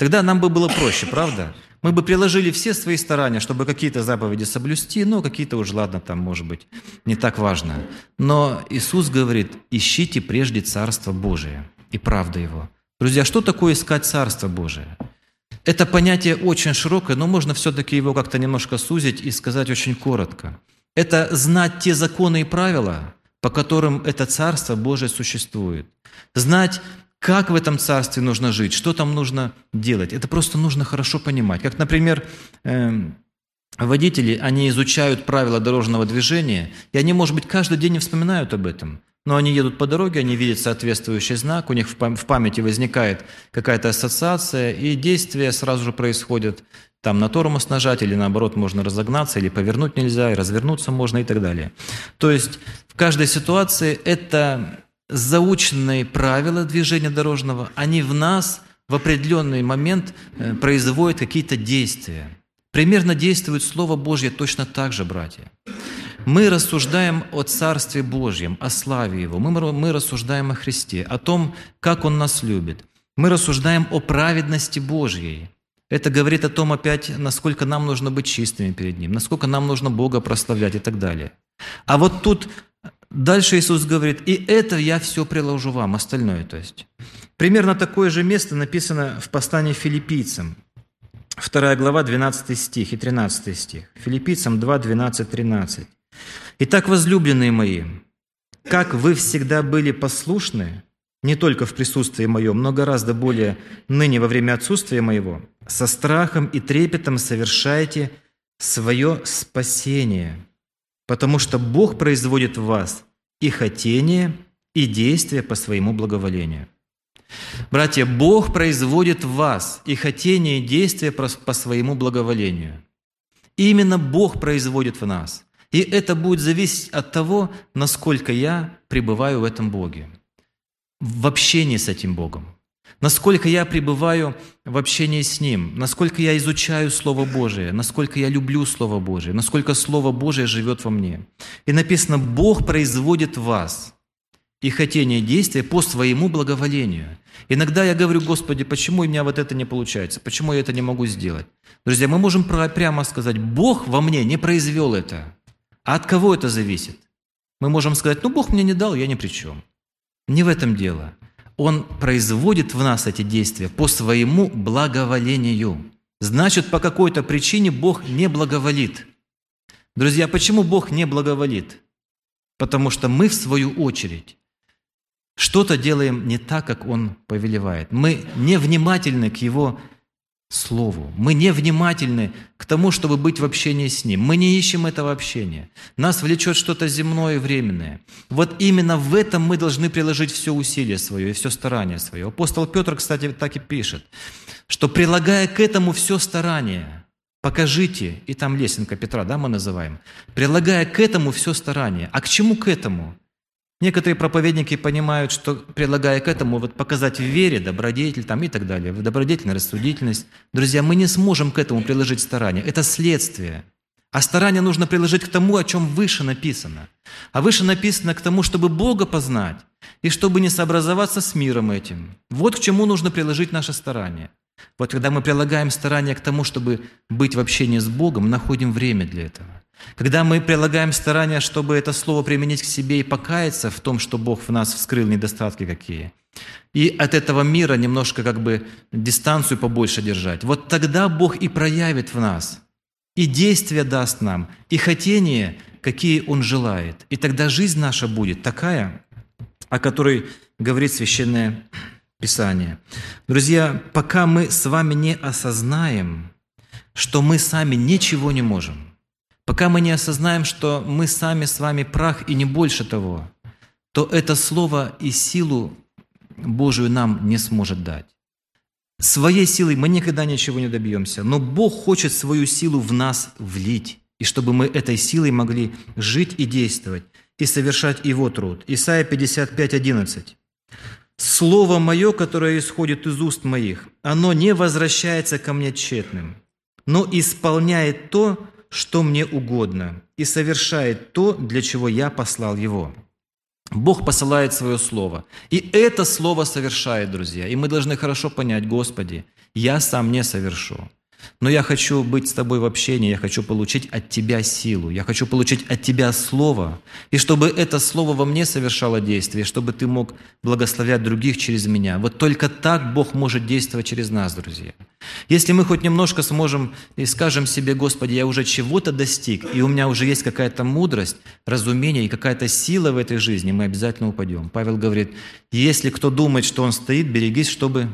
Тогда нам бы было проще, правда? Мы бы приложили все свои старания, чтобы какие-то заповеди соблюсти, но какие-то уже, ладно, там, может быть, не так важно. Но Иисус говорит, ищите прежде Царство Божие и правда Его. Друзья, что такое искать Царство Божие? Это понятие очень широкое, но можно все-таки его как-то немножко сузить и сказать очень коротко. Это знать те законы и правила, по которым это Царство Божие существует. Знать как в этом царстве нужно жить, что там нужно делать. Это просто нужно хорошо понимать. Как, например, эм, водители, они изучают правила дорожного движения, и они, может быть, каждый день не вспоминают об этом. Но они едут по дороге, они видят соответствующий знак, у них в памяти возникает какая-то ассоциация, и действия сразу же происходят. Там на тормоз нажать, или наоборот можно разогнаться, или повернуть нельзя, и развернуться можно и так далее. То есть в каждой ситуации это заученные правила движения дорожного, они в нас в определенный момент э, производят какие-то действия. Примерно действует Слово Божье точно так же, братья. Мы рассуждаем о Царстве Божьем, о славе Его. Мы, мы рассуждаем о Христе, о том, как Он нас любит. Мы рассуждаем о праведности Божьей. Это говорит о том опять, насколько нам нужно быть чистыми перед Ним, насколько нам нужно Бога прославлять и так далее. А вот тут дальше Иисус говорит, и это я все приложу вам, остальное то есть. Примерно такое же место написано в послании филиппийцам. 2 глава, 12 стих и 13 стих. Филиппийцам 2, 12, 13. «Итак, возлюбленные мои, как вы всегда были послушны, не только в присутствии моем, но гораздо более ныне во время отсутствия моего, со страхом и трепетом совершайте свое спасение, потому что Бог производит в вас и хотение, и действие по своему благоволению. Братья, Бог производит в вас и хотение, и действие по своему благоволению. Именно Бог производит в нас. И это будет зависеть от того, насколько я пребываю в этом Боге в общении с этим Богом, насколько я пребываю в общении с Ним, насколько я изучаю Слово Божие, насколько я люблю Слово Божие, насколько Слово Божие живет во мне. И написано, Бог производит вас и хотение действия по своему благоволению. Иногда я говорю, Господи, почему у меня вот это не получается? Почему я это не могу сделать? Друзья, мы можем прямо сказать, Бог во мне не произвел это. А от кого это зависит? Мы можем сказать, ну Бог мне не дал, я ни при чем. Не в этом дело. Он производит в нас эти действия по своему благоволению. Значит, по какой-то причине Бог не благоволит. Друзья, почему Бог не благоволит? Потому что мы, в свою очередь, что-то делаем не так, как Он повелевает. Мы невнимательны к Его Слову. Мы невнимательны к тому, чтобы быть в общении с Ним. Мы не ищем этого общения. Нас влечет что-то земное и временное. Вот именно в этом мы должны приложить все усилие свое и все старание свое. Апостол Петр, кстати, так и пишет, что прилагая к этому все старание, покажите, и там лесенка Петра, да, мы называем, прилагая к этому все старание. А к чему к этому? Некоторые проповедники понимают, что предлагая к этому вот показать в вере добродетель там, и так далее, добродетельная рассудительность. Друзья, мы не сможем к этому приложить старание. Это следствие. А старание нужно приложить к тому, о чем выше написано. А выше написано к тому, чтобы Бога познать и чтобы не сообразоваться с миром этим. Вот к чему нужно приложить наше старание. Вот когда мы прилагаем старание к тому, чтобы быть в общении с Богом, находим время для этого. Когда мы прилагаем старания, чтобы это слово применить к себе и покаяться в том, что Бог в нас вскрыл недостатки какие, и от этого мира немножко как бы дистанцию побольше держать, вот тогда Бог и проявит в нас, и действия даст нам, и хотения, какие Он желает. И тогда жизнь наша будет такая, о которой говорит Священное Писание. Друзья, пока мы с вами не осознаем, что мы сами ничего не можем, Пока мы не осознаем, что мы сами с вами прах и не больше того, то это слово и силу Божию нам не сможет дать. Своей силой мы никогда ничего не добьемся, но Бог хочет свою силу в нас влить, и чтобы мы этой силой могли жить и действовать, и совершать Его труд. Исайя 55, 11. «Слово Мое, которое исходит из уст моих, оно не возвращается ко мне тщетным, но исполняет то, что мне угодно, и совершает то, для чего я послал его». Бог посылает свое слово. И это слово совершает, друзья. И мы должны хорошо понять, Господи, я сам не совершу. Но я хочу быть с тобой в общении, я хочу получить от тебя силу, я хочу получить от тебя слово, и чтобы это слово во мне совершало действие, чтобы ты мог благословлять других через меня. Вот только так Бог может действовать через нас, друзья. Если мы хоть немножко сможем и скажем себе, Господи, я уже чего-то достиг, и у меня уже есть какая-то мудрость, разумение и какая-то сила в этой жизни, мы обязательно упадем. Павел говорит, если кто думает, что он стоит, берегись, чтобы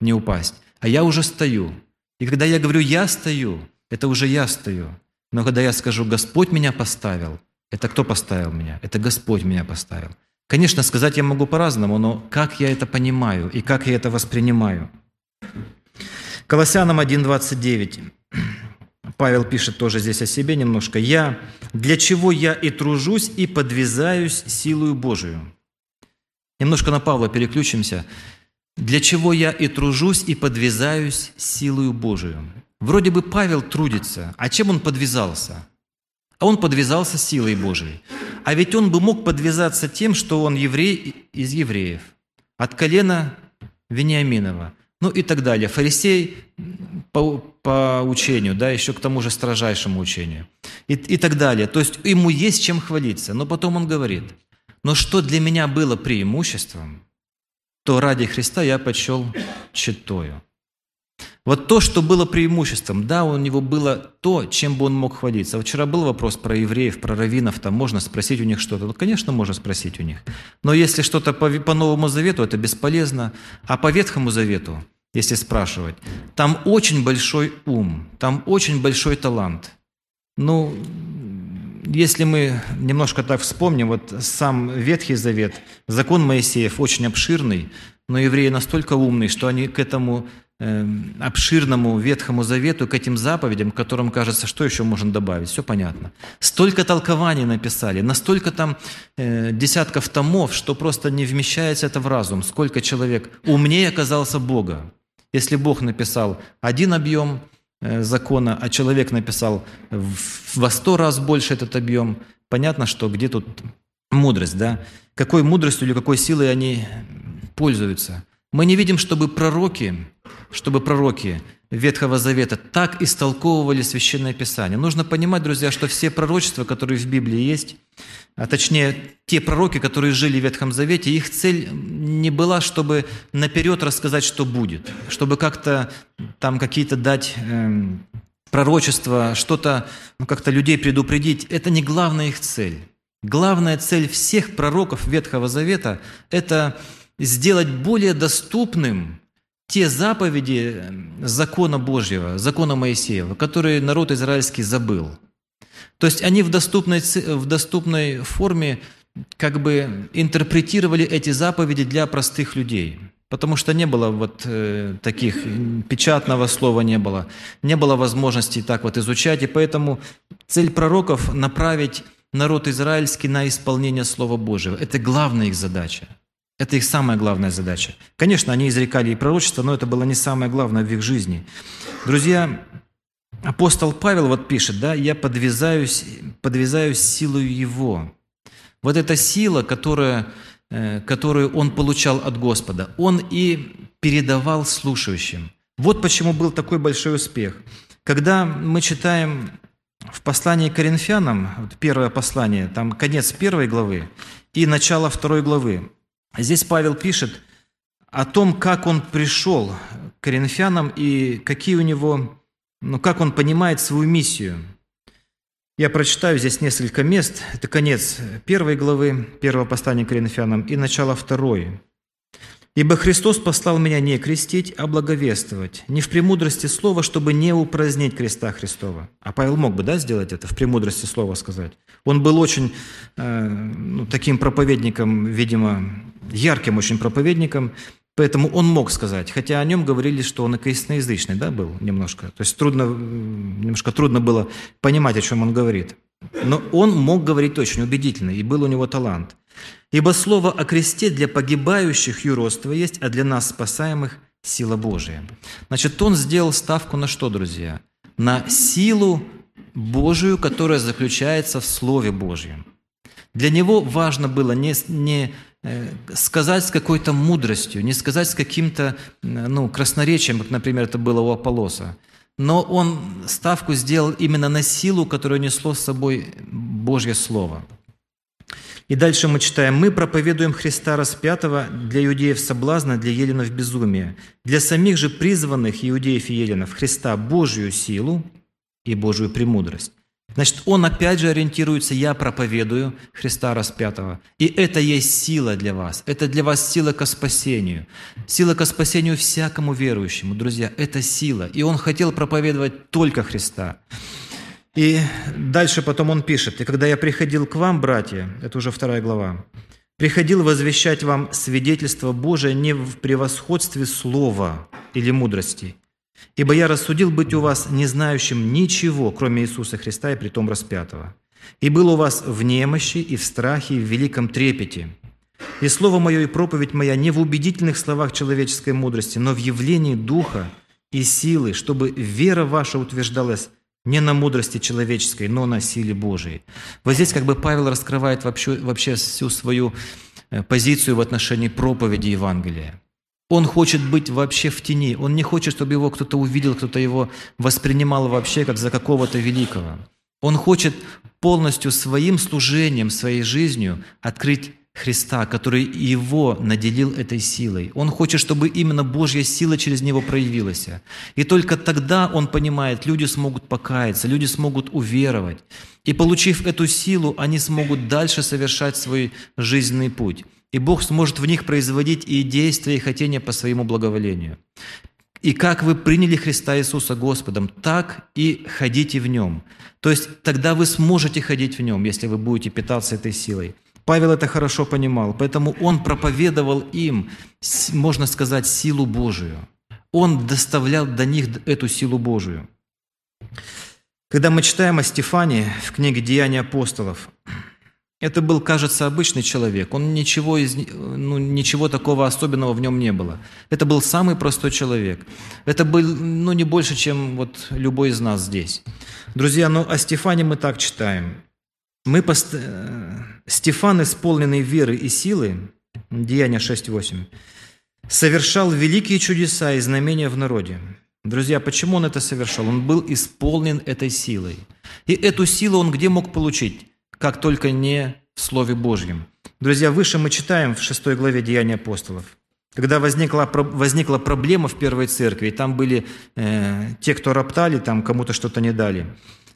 не упасть. А я уже стою, и когда я говорю «я стою», это уже я стою. Но когда я скажу «Господь меня поставил», это кто поставил меня? Это Господь меня поставил. Конечно, сказать я могу по-разному, но как я это понимаю и как я это воспринимаю? Колоссянам 1.29. Павел пишет тоже здесь о себе немножко. «Я, для чего я и тружусь, и подвязаюсь силою Божию». Немножко на Павла переключимся для чего я и тружусь, и подвязаюсь силою Божию. Вроде бы Павел трудится, а чем он подвязался? а он подвязался силой Божией. А ведь он бы мог подвязаться тем, что он еврей из евреев, от колена Вениаминова, ну и так далее. Фарисей по, по учению, да, еще к тому же строжайшему учению. И, и так далее. То есть ему есть чем хвалиться. Но потом он говорит, но что для меня было преимуществом, то ради Христа я почел читою. Вот то, что было преимуществом, да, у него было то, чем бы он мог хвалиться. Вчера был вопрос про евреев, про раввинов, там можно спросить у них что-то. Ну, конечно, можно спросить у них. Но если что-то по, по Новому Завету, это бесполезно. А по Ветхому Завету, если спрашивать, там очень большой ум, там очень большой талант. Ну, если мы немножко так вспомним, вот сам Ветхий Завет, закон Моисеев очень обширный, но евреи настолько умные, что они к этому Эм, обширному Ветхому Завету, к этим заповедям, к которым кажется, что еще можно добавить, все понятно. Столько толкований написали, настолько там э, десятков томов, что просто не вмещается это в разум. Сколько человек умнее оказался Бога. Если Бог написал один объем э, закона, а человек написал во сто раз больше этот объем, понятно, что где тут мудрость, да? Какой мудростью или какой силой они пользуются. Мы не видим, чтобы пророки чтобы пророки Ветхого Завета так истолковывали Священное Писание. Нужно понимать, друзья, что все пророчества, которые в Библии есть, а точнее те пророки, которые жили в Ветхом Завете, их цель не была, чтобы наперед рассказать, что будет, чтобы как-то там какие-то дать э, пророчества, что-то, ну, как-то людей предупредить. Это не главная их цель. Главная цель всех пророков Ветхого Завета – это сделать более доступным те заповеди закона Божьего, закона Моисеева, которые народ израильский забыл. То есть они в доступной, в доступной форме как бы интерпретировали эти заповеди для простых людей. Потому что не было вот э, таких, печатного слова не было, не было возможности так вот изучать, и поэтому цель пророков – направить народ израильский на исполнение Слова Божьего. Это главная их задача. Это их самая главная задача. Конечно, они изрекали и пророчество, но это было не самое главное в их жизни. Друзья, апостол Павел вот пишет, да, «Я подвязаюсь, подвязаюсь силою Его». Вот эта сила, которая, э, которую он получал от Господа, он и передавал слушающим. Вот почему был такой большой успех. Когда мы читаем в послании к Коринфянам, первое послание, там конец первой главы и начало второй главы, Здесь Павел пишет о том, как он пришел к коринфянам и какие у него, ну, как он понимает свою миссию. Я прочитаю здесь несколько мест. Это конец первой главы, первого послания к коринфянам и начало второй. Ибо Христос послал меня не крестить, а благовествовать, не в премудрости слова, чтобы не упразднить креста Христова. А Павел мог бы, да, сделать это, в премудрости слова сказать. Он был очень э, ну, таким проповедником, видимо, ярким очень проповедником, поэтому он мог сказать, хотя о нем говорили, что он и косноязычный, да, был немножко. То есть трудно, немножко трудно было понимать, о чем он говорит. Но он мог говорить очень убедительно, и был у него талант. Ибо слово о кресте для погибающих юродство есть, а для нас спасаемых – сила Божия. Значит, он сделал ставку на что, друзья? На силу Божию, которая заключается в Слове Божьем. Для него важно было не, не э, сказать с какой-то мудростью, не сказать с каким-то ну, красноречием, как, например, это было у Аполлоса, но он ставку сделал именно на силу, которую несло с собой Божье Слово – и дальше мы читаем, «Мы проповедуем Христа распятого для иудеев соблазна, для еленов безумия, для самих же призванных иудеев и еленов Христа Божью силу и Божью премудрость». Значит, он опять же ориентируется, я проповедую Христа распятого. И это есть сила для вас. Это для вас сила ко спасению. Сила ко спасению всякому верующему. Друзья, это сила. И он хотел проповедовать только Христа. И дальше потом он пишет, «И когда я приходил к вам, братья, это уже вторая глава, приходил возвещать вам свидетельство Божие не в превосходстве слова или мудрости, ибо я рассудил быть у вас не знающим ничего, кроме Иисуса Христа и притом распятого. И был у вас в немощи и в страхе и в великом трепете. И слово мое и проповедь моя не в убедительных словах человеческой мудрости, но в явлении Духа и силы, чтобы вера ваша утверждалась Не на мудрости человеческой, но на силе Божией. Вот здесь как бы Павел раскрывает вообще, вообще всю свою э, позицию в отношении проповеди Евангелия. Он хочет быть вообще в тени. Он не хочет, чтобы его кто-то увидел, кто-то его воспринимал вообще как за какого-то великого. Он хочет полностью своим служением, своей жизнью открыть Христа, который его наделил этой силой. Он хочет, чтобы именно Божья сила через него проявилась. И только тогда он понимает, люди смогут покаяться, люди смогут уверовать. И получив эту силу, они смогут дальше совершать свой жизненный путь и Бог сможет в них производить и действия, и хотения по своему благоволению. И как вы приняли Христа Иисуса Господом, так и ходите в Нем. То есть тогда вы сможете ходить в Нем, если вы будете питаться этой силой. Павел это хорошо понимал, поэтому он проповедовал им, можно сказать, силу Божию. Он доставлял до них эту силу Божию. Когда мы читаем о Стефане в книге «Деяния апостолов», это был, кажется, обычный человек. Он ничего, из, ну, ничего такого особенного в нем не было. Это был самый простой человек. Это был ну, не больше, чем вот любой из нас здесь. Друзья, ну о Стефане мы так читаем. Мы пост... Э, Стефан, исполненный веры и силы, Деяния 6.8, совершал великие чудеса и знамения в народе. Друзья, почему он это совершал? Он был исполнен этой силой. И эту силу он где мог получить? как только не в Слове Божьем. Друзья, выше мы читаем в 6 главе Деяния апостолов. Когда возникла, возникла проблема в первой церкви, и там были э, те, кто роптали, там кому-то что-то не дали,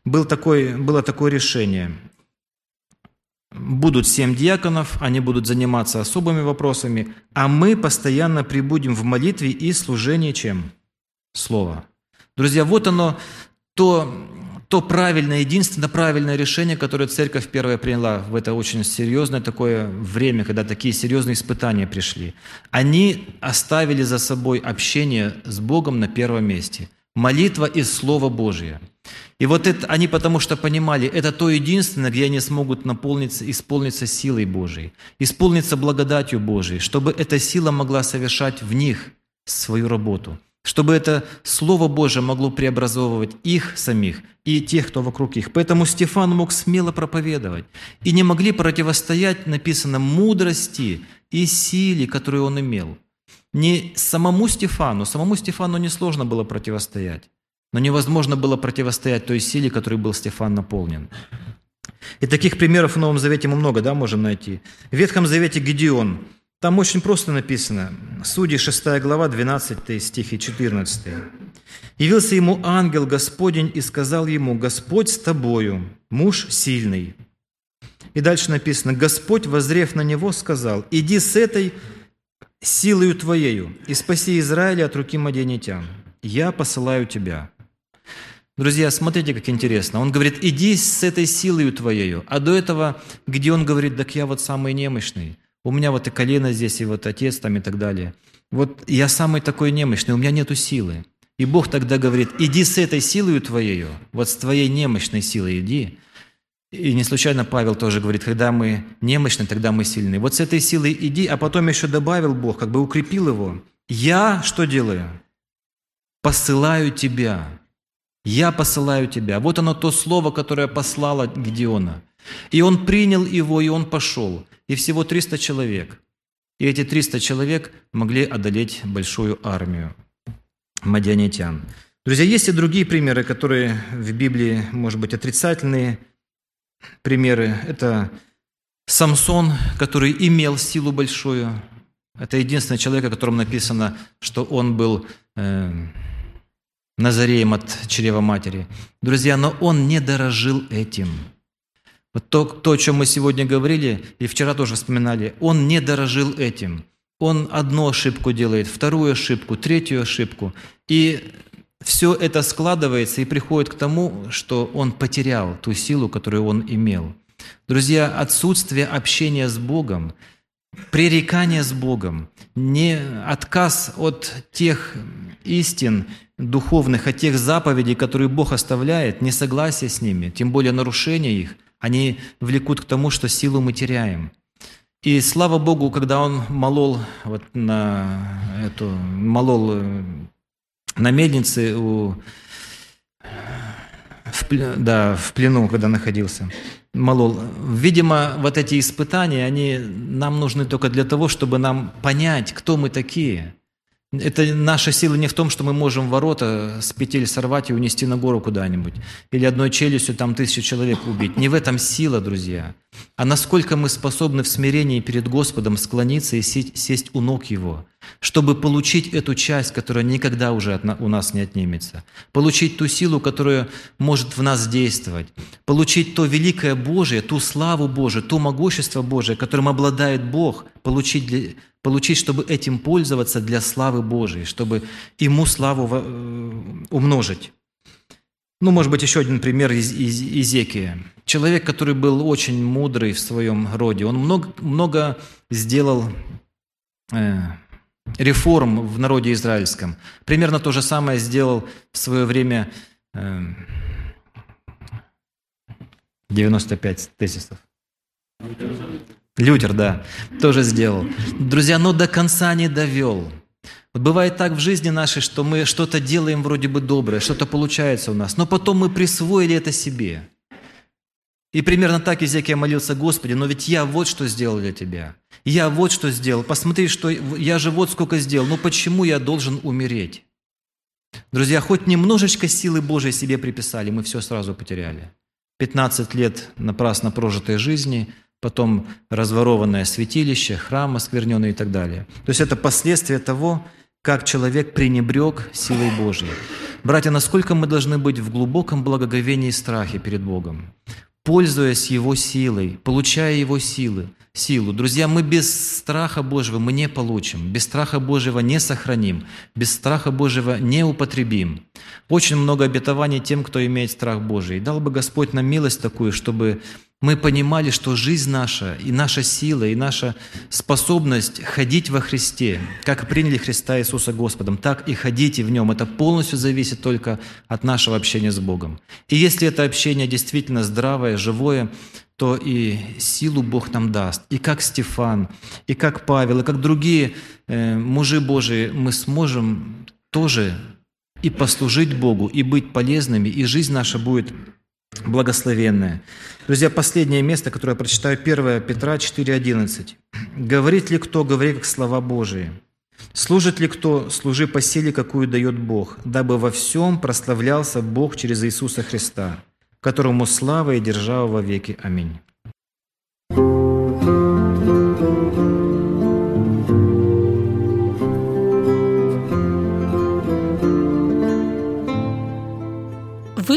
был такой, было такое решение. Будут семь диаконов, они будут заниматься особыми вопросами, а мы постоянно прибудем в молитве и служении чем? Слово. Друзья, вот оно, то то правильное, единственно правильное решение, которое церковь первая приняла в это очень серьезное такое время, когда такие серьезные испытания пришли. Они оставили за собой общение с Богом на первом месте. Молитва и Слово Божие. И вот это они потому что понимали, это то единственное, где они смогут наполниться, исполниться силой Божией, исполниться благодатью Божией, чтобы эта сила могла совершать в них свою работу – чтобы это Слово Божие могло преобразовывать их самих и тех, кто вокруг их. Поэтому Стефан мог смело проповедовать. И не могли противостоять, написано, мудрости и силе, которую он имел. Не самому Стефану, самому Стефану несложно было противостоять, но невозможно было противостоять той силе, которой был Стефан наполнен. И таких примеров в Новом Завете мы много да, можем найти. В Ветхом Завете Гедеон – там очень просто написано, Судьи 6 глава, 12 стих и 14. «Явился ему ангел Господень и сказал ему, Господь с тобою, муж сильный». И дальше написано, Господь, возрев на него, сказал, «Иди с этой силою твоею и спаси Израиля от руки маденитян. Я посылаю тебя». Друзья, смотрите, как интересно. Он говорит, иди с этой силою твоею. А до этого, где он говорит, так я вот самый немощный. У меня вот и колено здесь, и вот отец там и так далее. Вот я самый такой немощный, у меня нету силы. И Бог тогда говорит, иди с этой силой твоею, вот с твоей немощной силой иди. И не случайно Павел тоже говорит, когда мы немощны, тогда мы сильны. Вот с этой силой иди, а потом еще добавил Бог, как бы укрепил его. Я что делаю? Посылаю тебя. Я посылаю тебя. Вот оно то слово, которое послало Гедеона. И он принял его, и он пошел и всего 300 человек. И эти 300 человек могли одолеть большую армию мадианитян. Друзья, есть и другие примеры, которые в Библии, может быть, отрицательные примеры. Это Самсон, который имел силу большую. Это единственный человек, о котором написано, что он был э, Назареем от чрева матери. Друзья, но он не дорожил этим – вот то, то, о чем мы сегодня говорили, и вчера тоже вспоминали, он не дорожил этим. Он одну ошибку делает, вторую ошибку, третью ошибку. И все это складывается и приходит к тому, что он потерял ту силу, которую он имел. Друзья, отсутствие общения с Богом, пререкание с Богом, не отказ от тех истин духовных, от тех заповедей, которые Бог оставляет, несогласие с ними, тем более нарушение их – они влекут к тому, что силу мы теряем. И слава Богу, когда он молол вот на эту, молол э, на мельнице у в, да, в плену, когда находился, молол. Видимо, вот эти испытания, они нам нужны только для того, чтобы нам понять, кто мы такие – это наша сила не в том, что мы можем ворота с петель сорвать и унести на гору куда-нибудь. Или одной челюстью там тысячу человек убить. Не в этом сила, друзья. А насколько мы способны в смирении перед Господом склониться и сесть у ног Его, чтобы получить эту часть, которая никогда уже у нас не отнимется. Получить ту силу, которая может в нас действовать. Получить то великое Божие, ту славу Божию, то могущество Божие, которым обладает Бог. Получить для получить, чтобы этим пользоваться для славы Божией, чтобы Ему славу э, умножить. Ну, может быть, еще один пример из, из Изекия. Человек, который был очень мудрый в своем роде, он много, много сделал э, реформ в народе израильском. Примерно то же самое сделал в свое время э, 95 тезисов. Лютер, да, тоже сделал. Друзья, но до конца не довел. Вот бывает так в жизни нашей, что мы что-то делаем вроде бы доброе, что-то получается у нас, но потом мы присвоили это себе. И примерно так Изекия молился, Господи, но ведь я вот что сделал для Тебя. Я вот что сделал. Посмотри, что я же вот сколько сделал. Но почему я должен умереть? Друзья, хоть немножечко силы Божией себе приписали, мы все сразу потеряли. 15 лет напрасно прожитой жизни – потом разворованное святилище, храм оскверненный и так далее. То есть это последствия того, как человек пренебрег силой Божьей. Братья, насколько мы должны быть в глубоком благоговении и страхе перед Богом, пользуясь Его силой, получая Его силы, силу. Друзья, мы без страха Божьего мы не получим, без страха Божьего не сохраним, без страха Божьего не употребим. Очень много обетований тем, кто имеет страх Божий. Дал бы Господь нам милость такую, чтобы мы понимали, что жизнь наша, и наша сила, и наша способность ходить во Христе, как приняли Христа Иисуса Господом, так и ходите в Нем. Это полностью зависит только от нашего общения с Богом. И если это общение действительно здравое, живое, то и силу Бог нам даст. И как Стефан, и как Павел, и как другие э, мужи Божии, мы сможем тоже и послужить Богу, и быть полезными, и жизнь наша будет благословенное. Друзья, последнее место, которое я прочитаю, 1 Петра 4.11. «Говорит ли кто, говори как слова Божии. Служит ли кто, служи по силе, какую дает Бог, дабы во всем прославлялся Бог через Иисуса Христа, которому слава и держава во веки. Аминь».